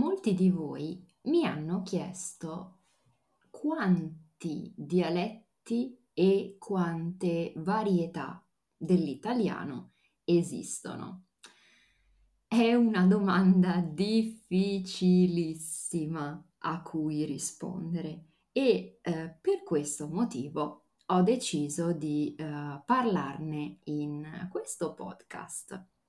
Molti di voi mi hanno chiesto quanti dialetti e quante varietà dell'italiano esistono. È una domanda difficilissima a cui rispondere e eh, per questo motivo ho deciso di eh, parlarne in questo podcast.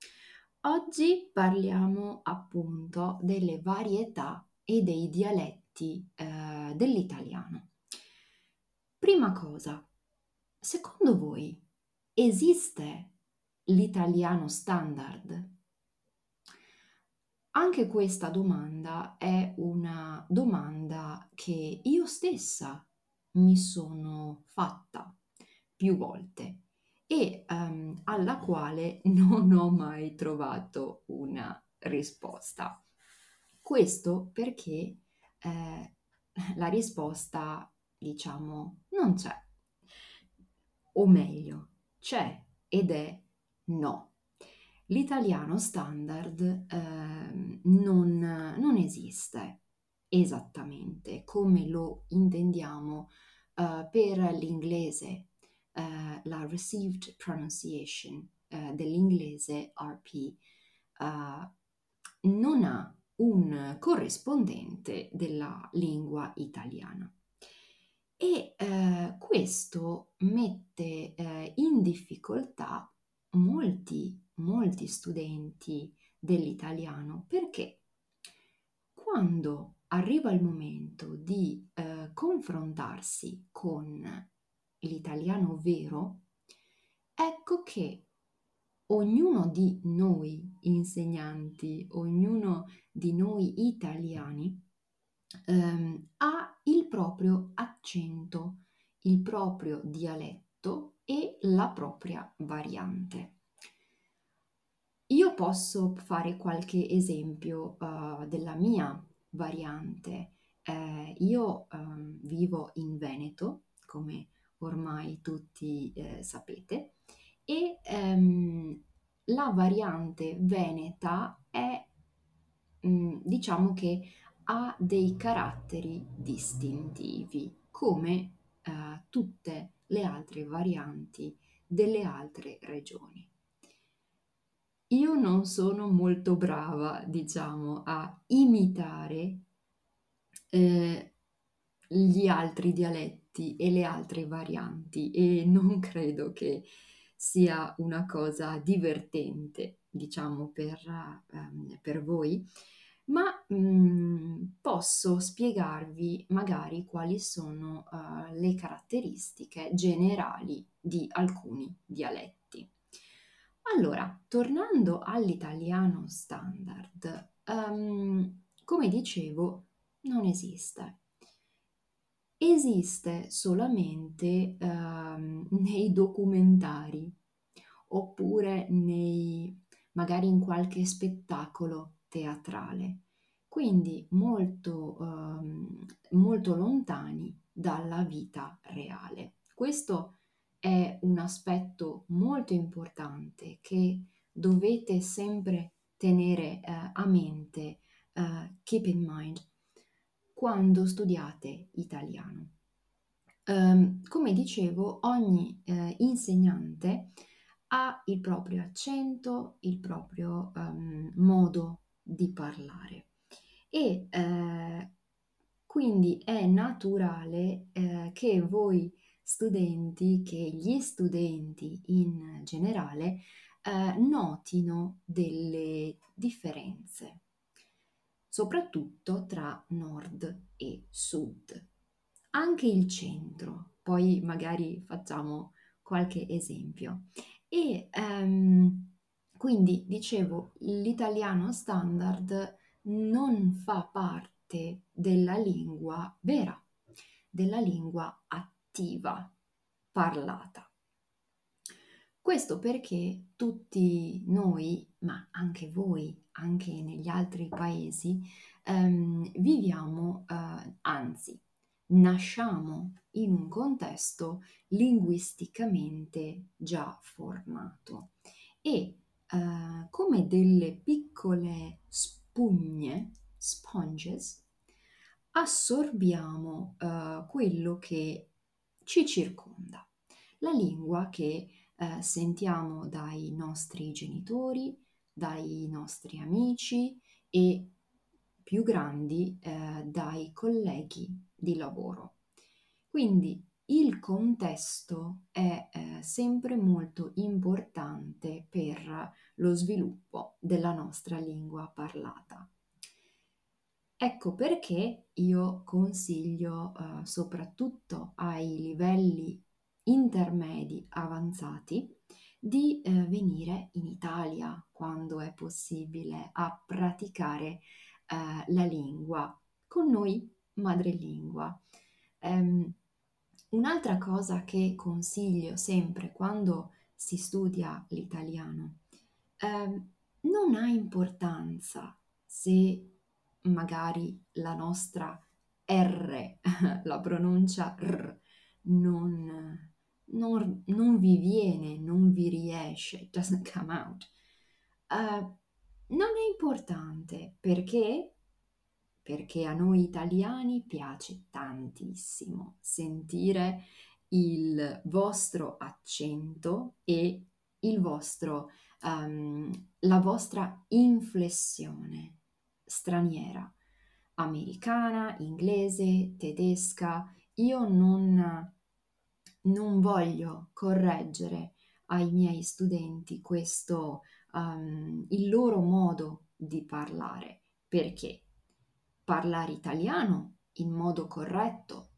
Oggi parliamo appunto delle varietà e dei dialetti eh, dell'italiano. Prima cosa, secondo voi esiste l'italiano standard? Anche questa domanda è una domanda che io stessa mi sono fatta più volte e um, alla quale non ho mai trovato una risposta. Questo perché eh, la risposta, diciamo, non c'è. O meglio, c'è ed è no. L'italiano standard eh, non, non, esiste esattamente come lo intendiamo eh, per l'inglese uh, la received pronunciation uh, dell'inglese RP uh, non ha un corrispondente della lingua italiana. E questo mette in difficoltà molti, molti studenti dell'italiano perché quando arriva il momento di eh, confrontarsi con l'italiano vero, ecco che ognuno di noi insegnanti, ognuno di noi italiani ehm, ha il proprio accento, il proprio dialetto e la propria variante. Io posso fare qualche esempio uh, della mia variante. Eh, io um, vivo in Veneto, come ormai tutti eh, sapete, e ehm, la variante veneta è, mh, mm, diciamo che ha dei caratteri distintivi, come eh, tutte le altre varianti delle altre regioni. Io non sono molto brava, diciamo, a imitare eh, gli altri dialetti dialetti e le altre varianti e non credo che sia una cosa divertente, diciamo, per, um, per voi, ma um, posso spiegarvi magari quali sono uh, le caratteristiche generali di alcuni dialetti. Allora, tornando all'italiano standard, um, come dicevo, non esiste esiste solamente ehm, nei documentari oppure nei, magari in qualche spettacolo teatrale, quindi molto, ehm, molto lontani dalla vita reale. Questo è un aspetto molto importante che dovete sempre tenere eh, a mente, uh, keep in mind quando studiate italiano. Um, come dicevo, ogni eh, insegnante ha il proprio accento, il proprio um, modo di parlare e eh, quindi è naturale eh, che voi studenti, che gli studenti in generale eh, notino delle differenze soprattutto tra nord e sud. Anche il centro, poi magari facciamo qualche esempio. E um, quindi dicevo, l'italiano standard non fa parte della lingua vera, della lingua attiva, parlata. Questo perché tutti noi, ma anche voi, anche negli altri paesi, ehm, viviamo, eh, anzi, nasciamo in un contesto linguisticamente già formato. E eh, come delle piccole spugne sponges, assorbiamo uh, quello che ci circonda, la lingua che uh, sentiamo dai nostri genitori, dai nostri amici e più grandi uh, dai colleghi di lavoro. Quindi il contesto è eh, sempre molto importante per lo sviluppo della nostra lingua parlata. Ecco perché io consiglio eh, soprattutto ai livelli intermedi avanzati di eh, venire in Italia quando è possibile a praticare eh, la lingua con noi madrelingua. Um, un'altra cosa che consiglio sempre quando si studia l'italiano, um, non ha importanza se magari la nostra R, la pronuncia R, non, non, non vi viene, non vi riesce, it doesn't come out. Uh, non è importante perché perché a noi italiani piace tantissimo sentire il vostro accento e il vostro, um, la vostra inflessione straniera, americana, inglese, tedesca. Io non, non voglio correggere ai miei studenti questo, um, il loro modo di parlare. Perché? Parlare italiano in modo corretto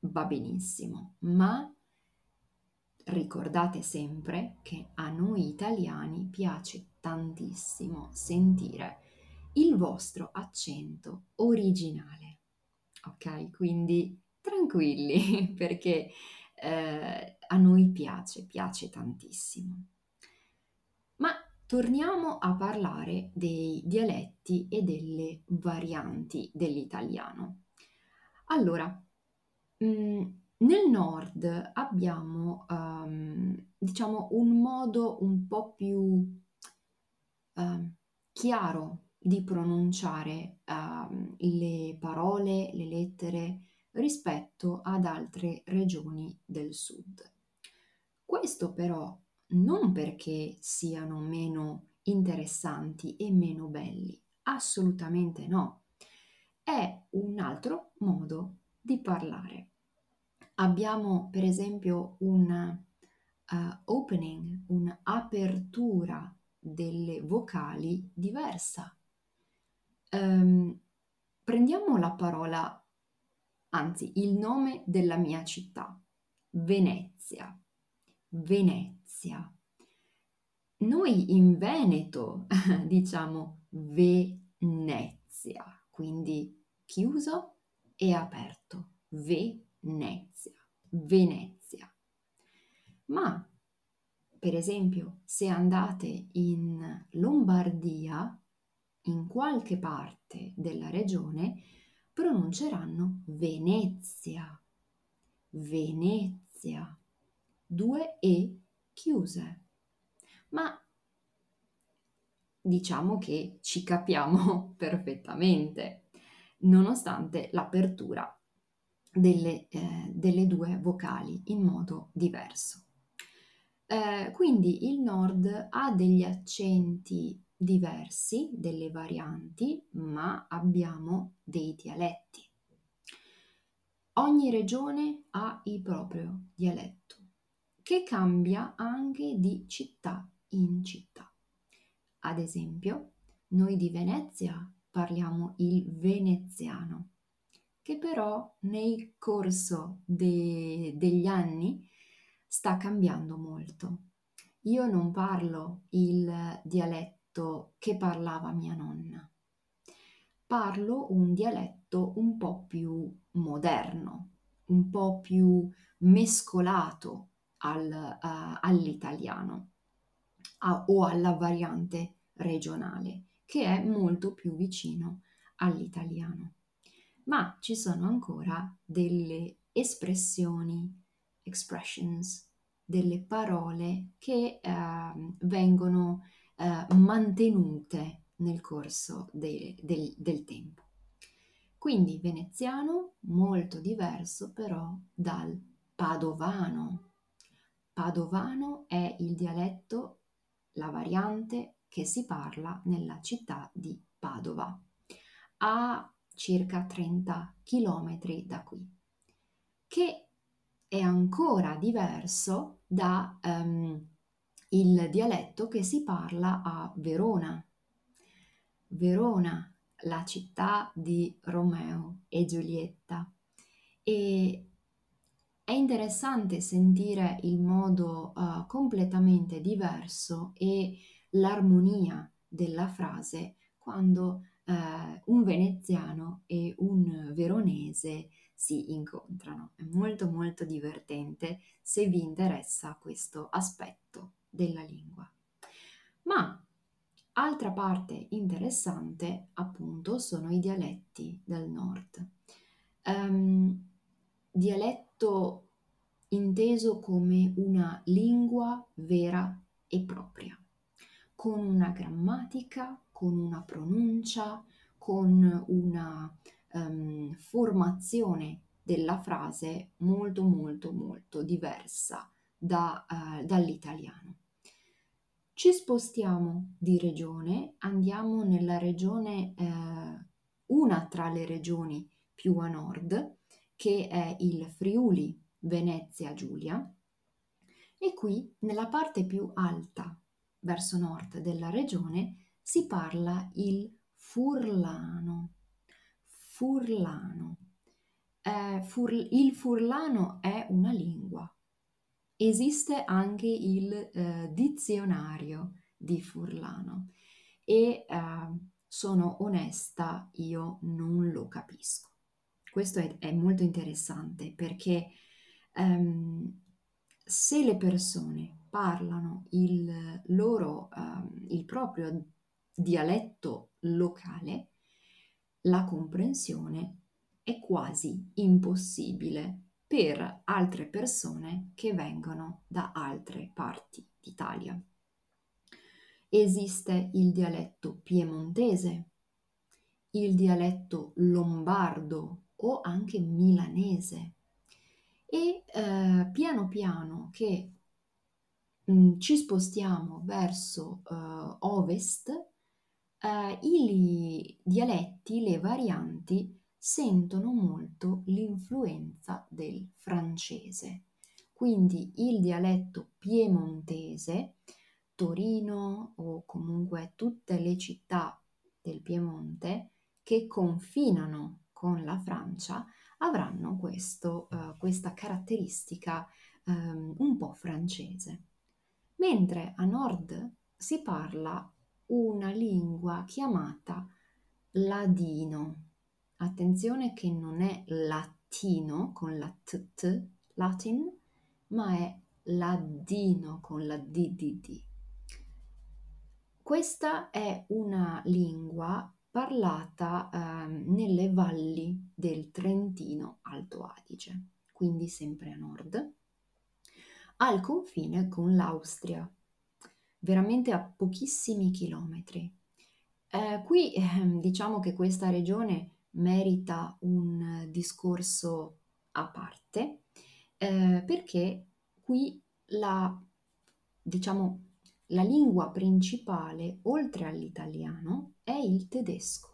va benissimo, ma ricordate sempre che a noi italiani piace tantissimo sentire il vostro accento originale. Ok? Quindi tranquilli perché eh, a noi piace, piace tantissimo. Ma torniamo a parlare dei dialetti e delle varianti dell'italiano. Allora, mh, mm, nel nord abbiamo, um, diciamo, un modo un po' più uh, chiaro di pronunciare uh, le parole, le lettere rispetto ad altre regioni del sud. Questo però non perché siano meno interessanti e meno belli, assolutamente no. È un altro modo di parlare. Abbiamo per esempio un uh, opening, un'apertura delle vocali diversa Um, prendiamo la parola, anzi il nome della mia città, Venezia. Venezia. Noi in Veneto diciamo Venezia, quindi chiuso e aperto. Venezia, Venezia. Ma, per esempio, se andate in Lombardia, in qualche parte della regione pronunceranno Venezia, Venezia, due E chiuse. Ma diciamo che ci capiamo perfettamente, nonostante l'apertura delle, eh, delle due vocali in modo diverso. Eh, quindi il nord ha degli accenti diversi, delle varianti, ma abbiamo dei dialetti. Ogni regione ha il proprio dialetto, che cambia anche di città in città. Ad esempio, noi di Venezia parliamo il veneziano, che però nel corso de- degli anni sta cambiando molto. Io non parlo il dialetto dialetto che parlava mia nonna. Parlo un dialetto un po' più moderno, un po' più mescolato al, uh, all'italiano a, o alla variante regionale, che è molto più vicino all'italiano. Ma ci sono ancora delle espressioni, expressions, delle parole che uh, vengono eh, mantenute nel corso de, del, del tempo. Quindi veneziano molto diverso però dal padovano. Padovano è il dialetto, la variante che si parla nella città di Padova, a circa 30 km da qui, che è ancora diverso da um, il dialetto che si parla a Verona. Verona, la città di Romeo e Giulietta. E è interessante sentire il modo uh, completamente diverso e l'armonia della frase quando uh, un veneziano e un veronese si incontrano. È molto molto divertente se vi interessa questo aspetto della lingua. Ma altra parte interessante appunto sono i dialetti del nord. Um, dialetto inteso come una lingua vera e propria, con una grammatica, con una pronuncia, con una um, formazione della frase molto molto molto diversa da, uh, dall'italiano. Ci spostiamo di regione, andiamo nella regione, eh, una tra le regioni più a nord, che è il Friuli Venezia Giulia, e qui nella parte più alta verso nord della regione si parla il furlano. Furlano. Eh, fur, il furlano è una lingua Esiste anche il eh, dizionario di Furlano e eh, sono onesta, io non lo capisco. Questo è, è molto interessante perché ehm, se le persone parlano il loro, ehm, il proprio dialetto locale, la comprensione è quasi impossibile per altre persone che vengono da altre parti d'Italia. Esiste il dialetto piemontese, il dialetto lombardo o anche milanese e eh, piano piano che mh, mm, ci spostiamo verso uh, ovest, uh, i dialetti, le varianti sentono molto l'influenza del francese. Quindi il dialetto piemontese, Torino o comunque tutte le città del Piemonte che confinano con la Francia avranno questo, uh, questa caratteristica um, un po' francese. Mentre a nord si parla una lingua chiamata ladino Attenzione che non è latino con la tt, latin, ma è ladino con la ddd. Questa è una lingua parlata eh, nelle valli del Trentino Alto Adige, quindi sempre a nord, al confine con l'Austria, veramente a pochissimi chilometri. Eh, qui eh, diciamo che questa regione merita un discorso a parte eh, perché qui la, diciamo, la lingua principale, oltre all'italiano, è il tedesco.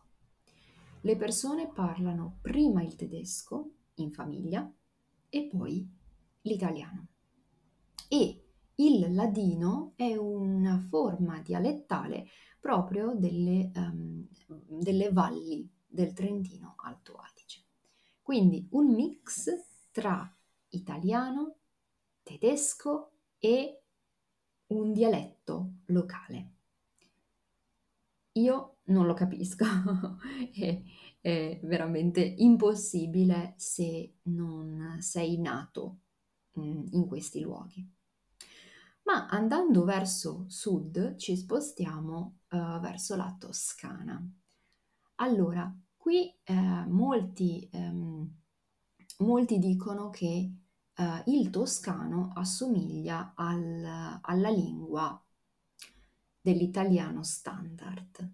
Le persone parlano prima il tedesco in famiglia e poi l'italiano. E il ladino è una forma dialettale proprio delle, um, delle valli del Trentino Alto Adige. Quindi un mix tra italiano, tedesco e un dialetto locale. Io non lo capisco, è, è, veramente impossibile se non sei nato mm, in questi luoghi. Ma andando verso sud ci spostiamo uh, verso la Toscana. Allora, qui eh, molti, ehm, molti, dicono che eh, il toscano assomiglia al, alla lingua dell'italiano standard.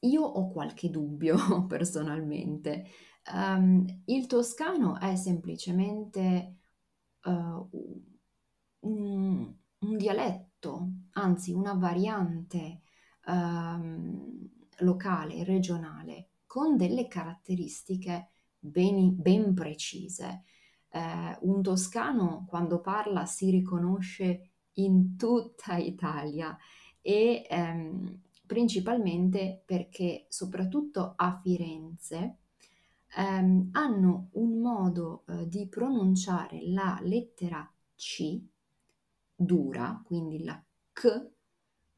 io ho qualche dubbio personalmente. Um, il toscano è semplicemente uh, un, un, dialetto, anzi una variante um, locale, regionale, con delle caratteristiche ben, ben precise. Eh, un toscano quando parla si riconosce in tutta Italia e ehm, principalmente perché soprattutto a Firenze ehm, hanno un modo eh, di pronunciare la lettera C dura, quindi la C,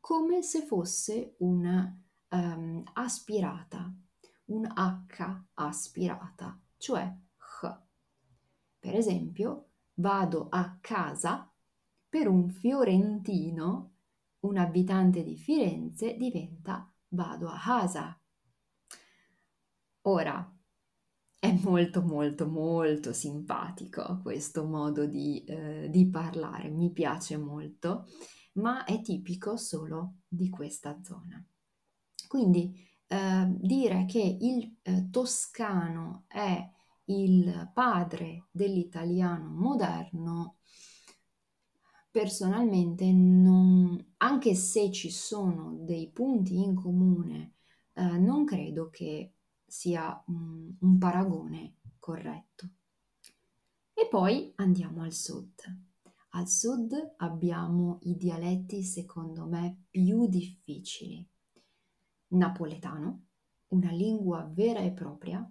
come se fosse una um, aspirata, un H aspirata, cioè H. Per esempio, vado a casa per un fiorentino, un abitante di Firenze diventa vado a casa. Ora, è molto molto molto simpatico questo modo di, eh, di parlare, mi piace molto, ma è tipico solo di questa zona. Quindi eh, dire che il eh, toscano è il padre dell'italiano moderno, personalmente non, anche se ci sono dei punti in comune, eh, non credo che sia un, un paragone corretto. E poi andiamo al sud. Al sud abbiamo i dialetti secondo me più difficili napoletano, una lingua vera e propria,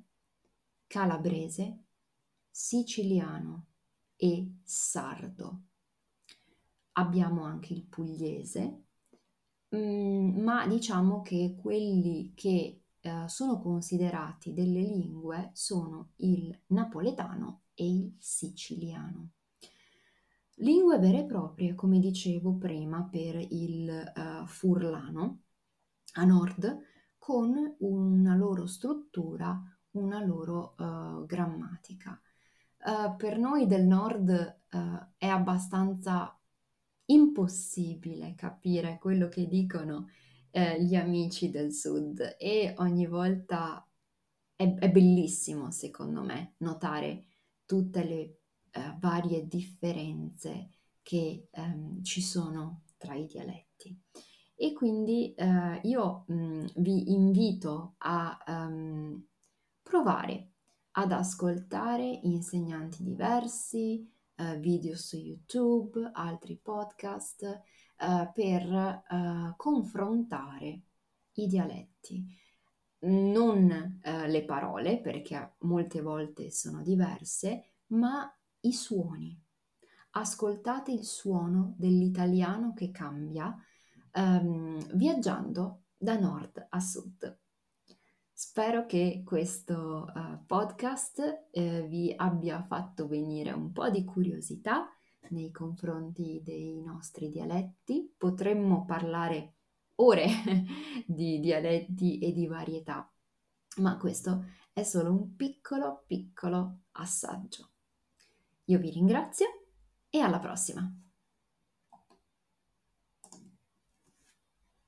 calabrese, siciliano e sardo. Abbiamo anche il pugliese, mm, ma diciamo che quelli che eh, sono considerati delle lingue sono il napoletano e il siciliano. Lingue vere e proprie, come dicevo prima, per il uh, furlano, a nord con una loro struttura, una loro uh, grammatica. Uh, per noi del nord è abbastanza impossibile capire quello che dicono gli amici del sud e ogni volta è, è bellissimo secondo me notare tutte le varie differenze che um, ci sono tra i dialetti e quindi eh, io mh, mm, vi invito a um, provare ad ascoltare insegnanti diversi, eh, video su YouTube, altri podcast eh, per eh, confrontare i dialetti. Non eh, le parole, perché molte volte sono diverse, ma i suoni. Ascoltate il suono dell'italiano che cambia um, viaggiando da nord a sud. Spero che questo uh, podcast uh, vi abbia fatto venire un po' di curiosità nei confronti dei nostri dialetti. Potremmo parlare ore di dialetti e di varietà, ma questo è solo un piccolo, piccolo assaggio. Io vi ringrazio e alla prossima!